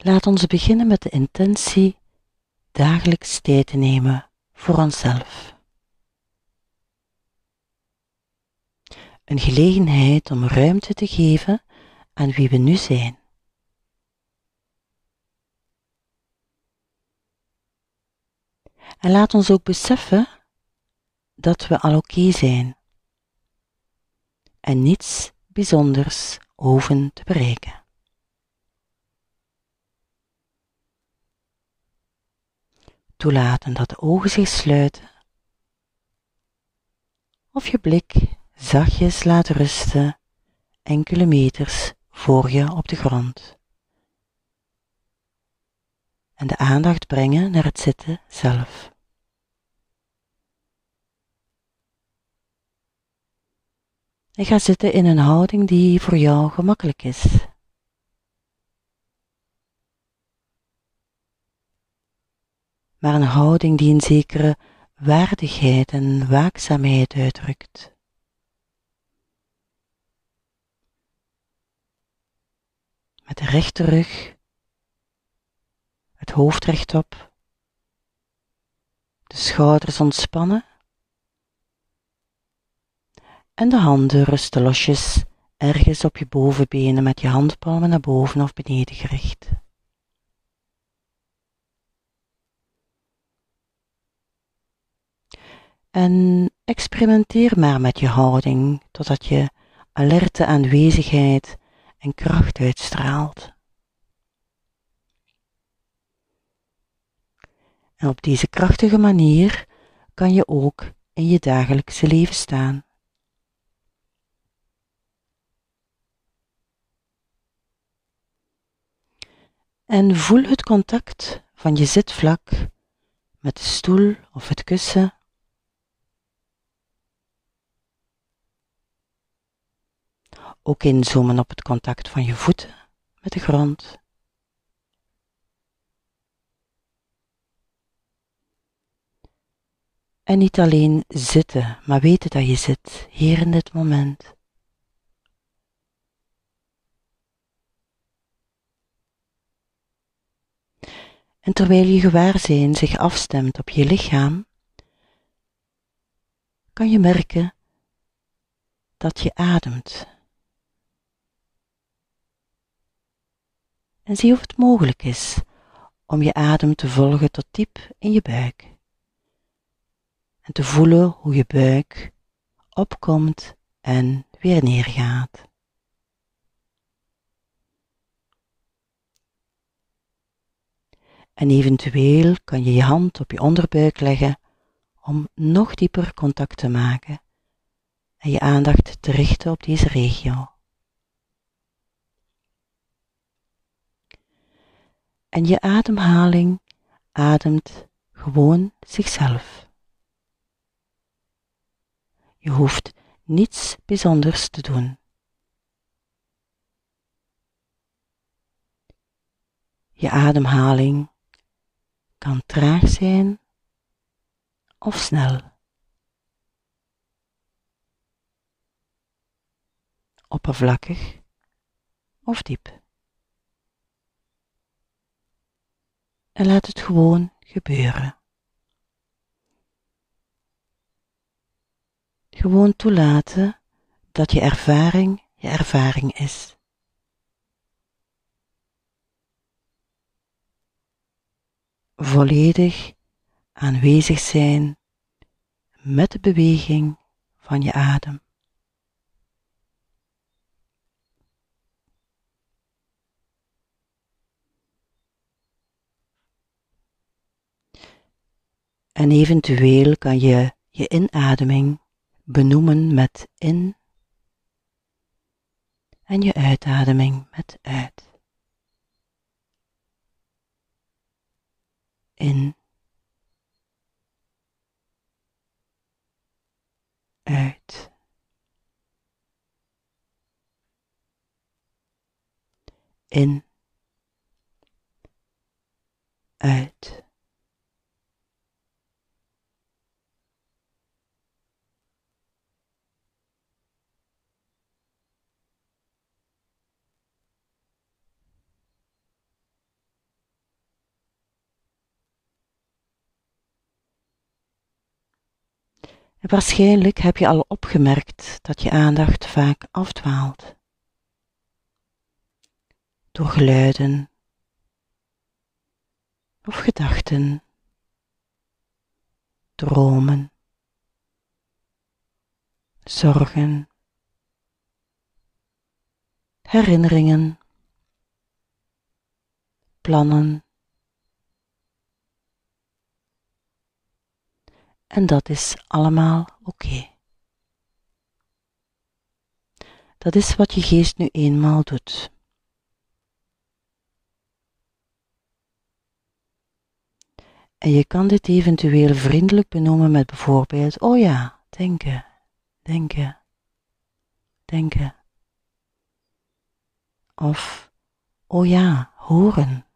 Laat ons beginnen met de intentie dagelijks tijd te nemen voor onszelf. Een gelegenheid om ruimte te geven aan wie we nu zijn. En laat ons ook beseffen dat we al oké zijn en niets bijzonders hoeven te bereiken. Toelaten dat de ogen zich sluiten of je blik zachtjes laat rusten enkele meters voor je op de grond. En de aandacht brengen naar het zitten zelf. En ga zitten in een houding die voor jou gemakkelijk is. Maar een houding die een zekere waardigheid en waakzaamheid uitdrukt. Met de rechte rug, het hoofd rechtop, de schouders ontspannen en de handen rusten losjes ergens op je bovenbenen met je handpalmen naar boven of beneden gericht. En experimenteer maar met je houding totdat je alerte aanwezigheid en kracht uitstraalt. En op deze krachtige manier kan je ook in je dagelijkse leven staan. En voel het contact van je zitvlak met de stoel of het kussen. Ook inzoomen op het contact van je voeten met de grond. En niet alleen zitten, maar weten dat je zit hier in dit moment. En terwijl je gewaarzijn zich afstemt op je lichaam, kan je merken dat je ademt. En zie of het mogelijk is om je adem te volgen tot diep in je buik. En te voelen hoe je buik opkomt en weer neergaat. En eventueel kan je je hand op je onderbuik leggen om nog dieper contact te maken en je aandacht te richten op deze regio. En je ademhaling ademt gewoon zichzelf. Je hoeft niets bijzonders te doen. Je ademhaling kan traag zijn of snel. Oppervlakkig of diep. En laat het gewoon gebeuren. Gewoon toelaten dat je ervaring je ervaring is. volledig aanwezig zijn met de beweging van je adem. En eventueel kan je je inademing benoemen met in en je uitademing met uit. in, uit. In, uit. Waarschijnlijk heb je al opgemerkt dat je aandacht vaak afdwaalt. Door geluiden of gedachten, dromen, zorgen, herinneringen, plannen. En dat is allemaal oké. Dat is wat je geest nu eenmaal doet. En je kan dit eventueel vriendelijk benoemen met bijvoorbeeld, oh ja, denken, denken, denken. Of, oh ja, horen,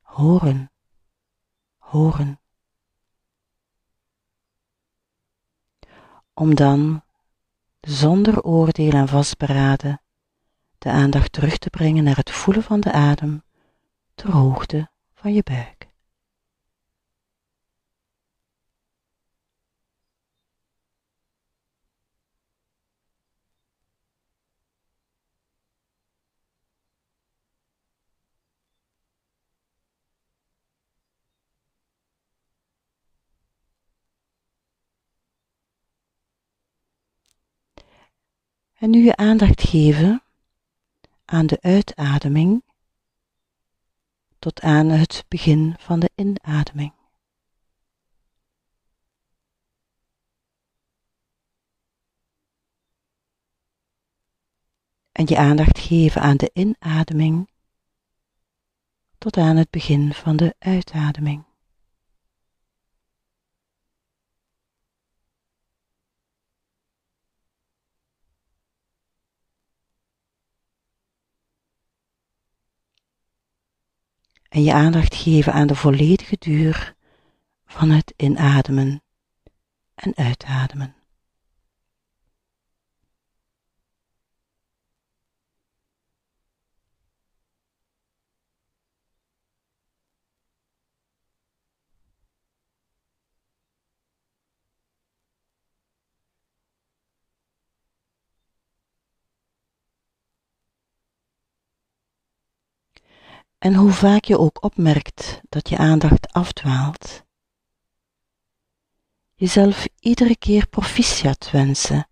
horen, horen. Om dan, zonder oordeel en vastberaden, de aandacht terug te brengen naar het voelen van de adem ter hoogte van je buik. En nu je aandacht geven aan de uitademing tot aan het begin van de inademing. En je aandacht geven aan de inademing tot aan het begin van de uitademing. En je aandacht geven aan de volledige duur van het inademen en uitademen. En hoe vaak je ook opmerkt dat je aandacht afdwaalt, jezelf iedere keer proficiat wensen,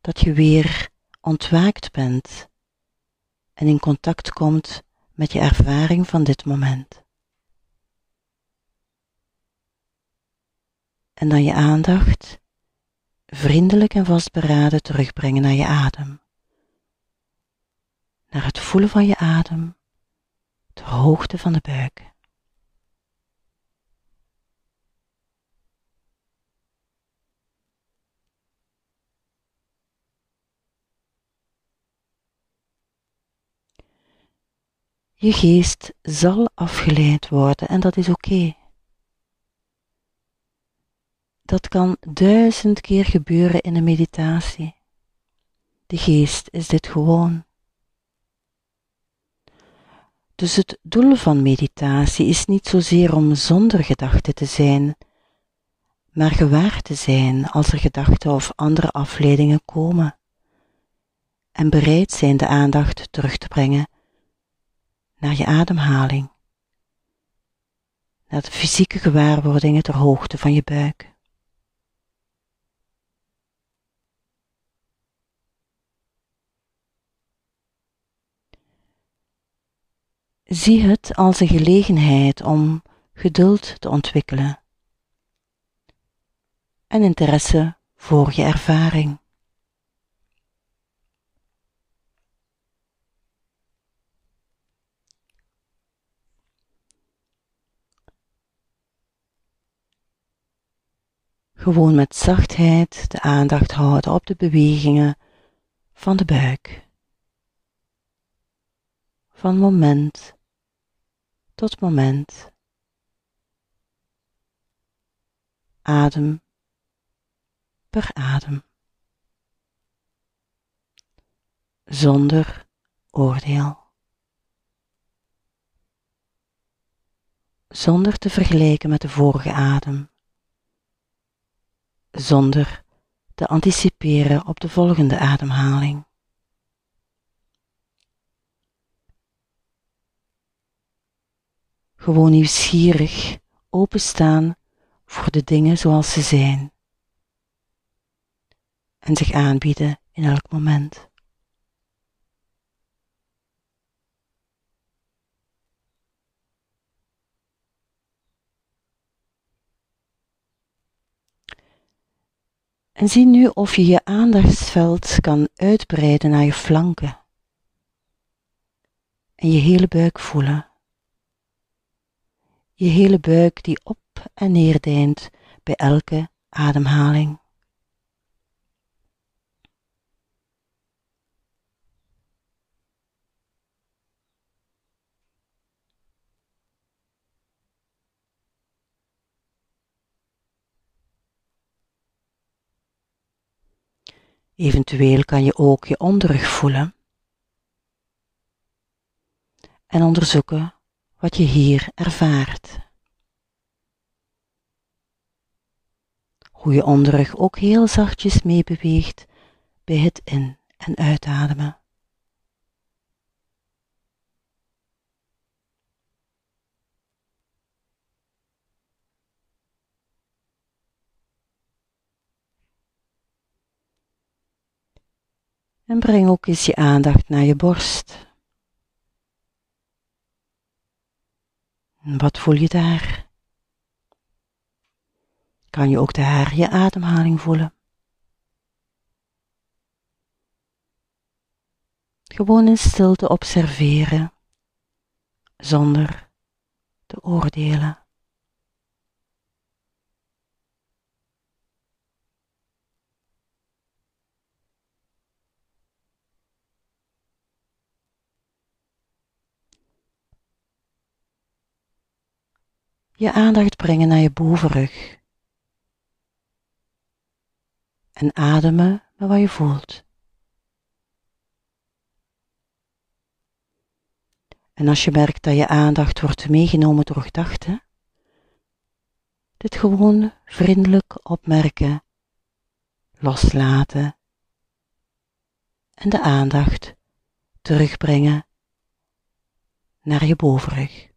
dat je weer ontwaakt bent en in contact komt met je ervaring van dit moment. En dan je aandacht vriendelijk en vastberaden terugbrengen naar je adem, naar het voelen van je adem ter hoogte van de buik. Je geest zal afgeleid worden en dat is oké. Dat kan duizend keer gebeuren in een meditatie. De geest is dit gewoon. Dus het doel van meditatie is niet zozeer om zonder gedachten te zijn, maar gewaar te zijn als er gedachten of andere afleidingen komen en bereid zijn de aandacht terug te brengen naar je ademhaling, naar de fysieke gewaarwordingen ter hoogte van je buik. Zie het als een gelegenheid om geduld te ontwikkelen en interesse voor je ervaring. Gewoon met zachtheid de aandacht houden op de bewegingen van de buik. Van moment tot moment. Adem per adem. Zonder oordeel. Zonder te vergelijken met de vorige adem. zonder te anticiperen op de volgende ademhaling. Gewoon nieuwsgierig openstaan voor de dingen zoals ze zijn en zich aanbieden in elk moment. En zie nu of je je aandachtsveld kan uitbreiden naar je flanken en je hele buik voelen. Je hele buik die op en neer deint bij elke ademhaling. Eventueel kan je ook je onderrug voelen en onderzoeken wat je hier ervaart. Hoe je onderrug ook heel zachtjes meebeweegt bij het in- en uitademen. En breng ook eens je aandacht naar je borst. Wat voel je daar? Kan je ook daar je ademhaling voelen? Gewoon in stilte observeren, zonder te oordelen. Je aandacht brengen naar je bovenrug. En ademen naar wat je voelt. En als je merkt dat je aandacht wordt meegenomen door gedachten, dit gewoon vriendelijk opmerken, loslaten en de aandacht terugbrengen naar je bovenrug.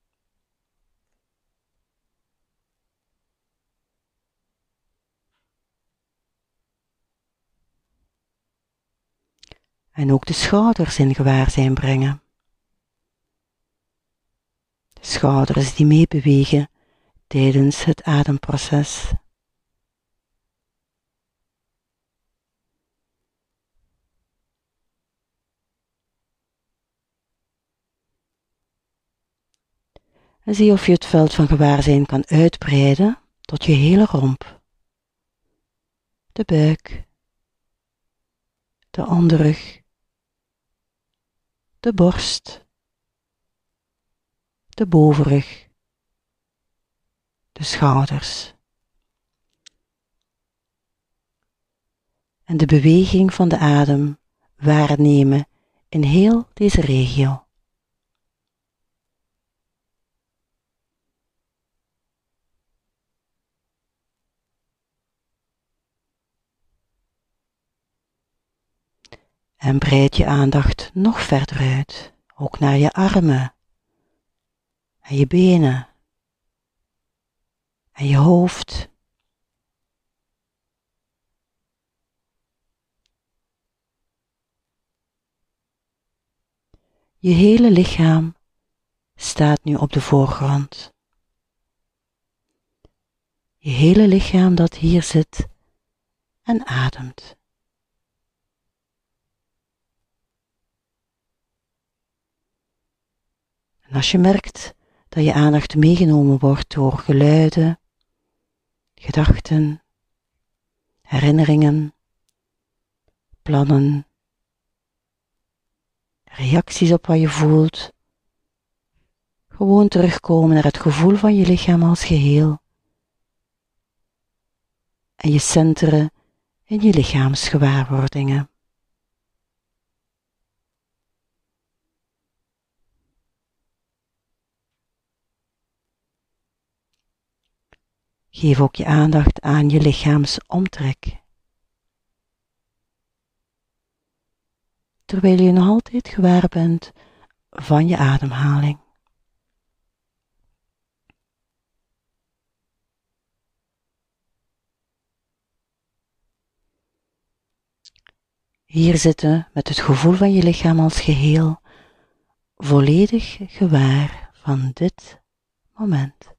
En ook de schouders in gewaarzijn brengen. De schouders die meebewegen tijdens het ademproces. En zie of je het veld van gewaarzijn kan uitbreiden tot je hele romp. De buik, de onderrug, de borst, de bovenrug, de schouders. En de beweging van de adem waarnemen in heel deze regio. En breid je aandacht nog verder uit, ook naar je armen en je benen en je hoofd. Je hele lichaam staat nu op de voorgrond. Je hele lichaam dat hier zit en ademt. En als je merkt dat je aandacht meegenomen wordt door geluiden, gedachten, herinneringen, plannen, reacties op wat je voelt, gewoon terugkomen naar het gevoel van je lichaam als geheel en je centeren in je lichaamsgewaarwordingen. Geef ook je aandacht aan je lichaamsomtrek. Terwijl je nog altijd gewaar bent van je ademhaling. Hier zitten met het gevoel van je lichaam als geheel, volledig gewaar van dit moment.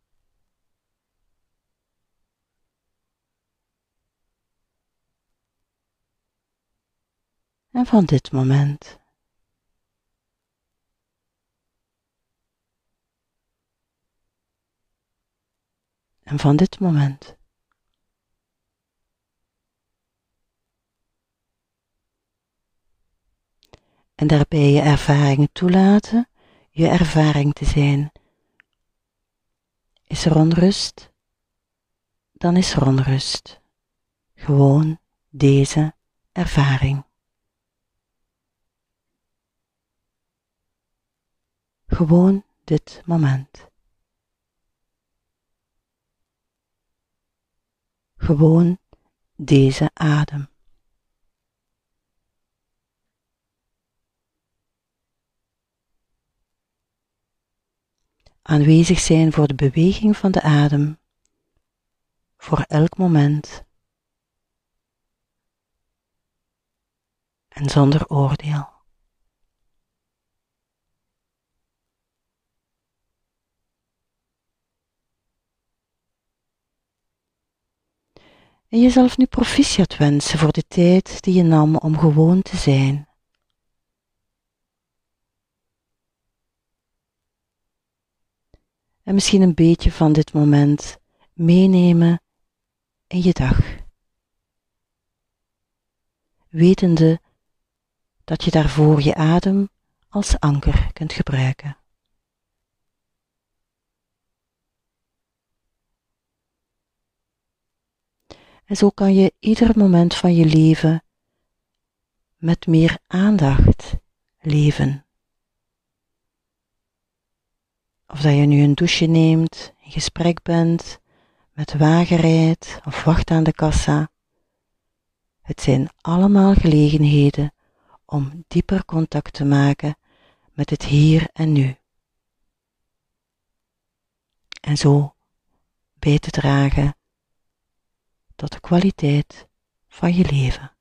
En van dit moment. En van dit moment. en daarbij je ervaringen toelaten, je ervaring te zijn. Is er onrust? Dan is er onrust. Gewoon deze ervaring. Gewoon dit moment. Gewoon deze adem. aanwezig zijn voor de beweging van de adem, voor elk moment en zonder oordeel. En jezelf nu proficiat wensen voor de tijd die je nam om gewoon te zijn. en misschien een beetje van dit moment meenemen in je dag. Wetende dat je daarvoor je adem als anker kunt gebruiken. En zo kan je ieder moment van je leven met meer aandacht leven. Of dat je nu een douche neemt, in gesprek bent, met wagen rijdt of wacht aan de kassa. Het zijn allemaal gelegenheden om dieper contact te maken met het hier en nu. En zo bij te dragen tot de kwaliteit van je leven.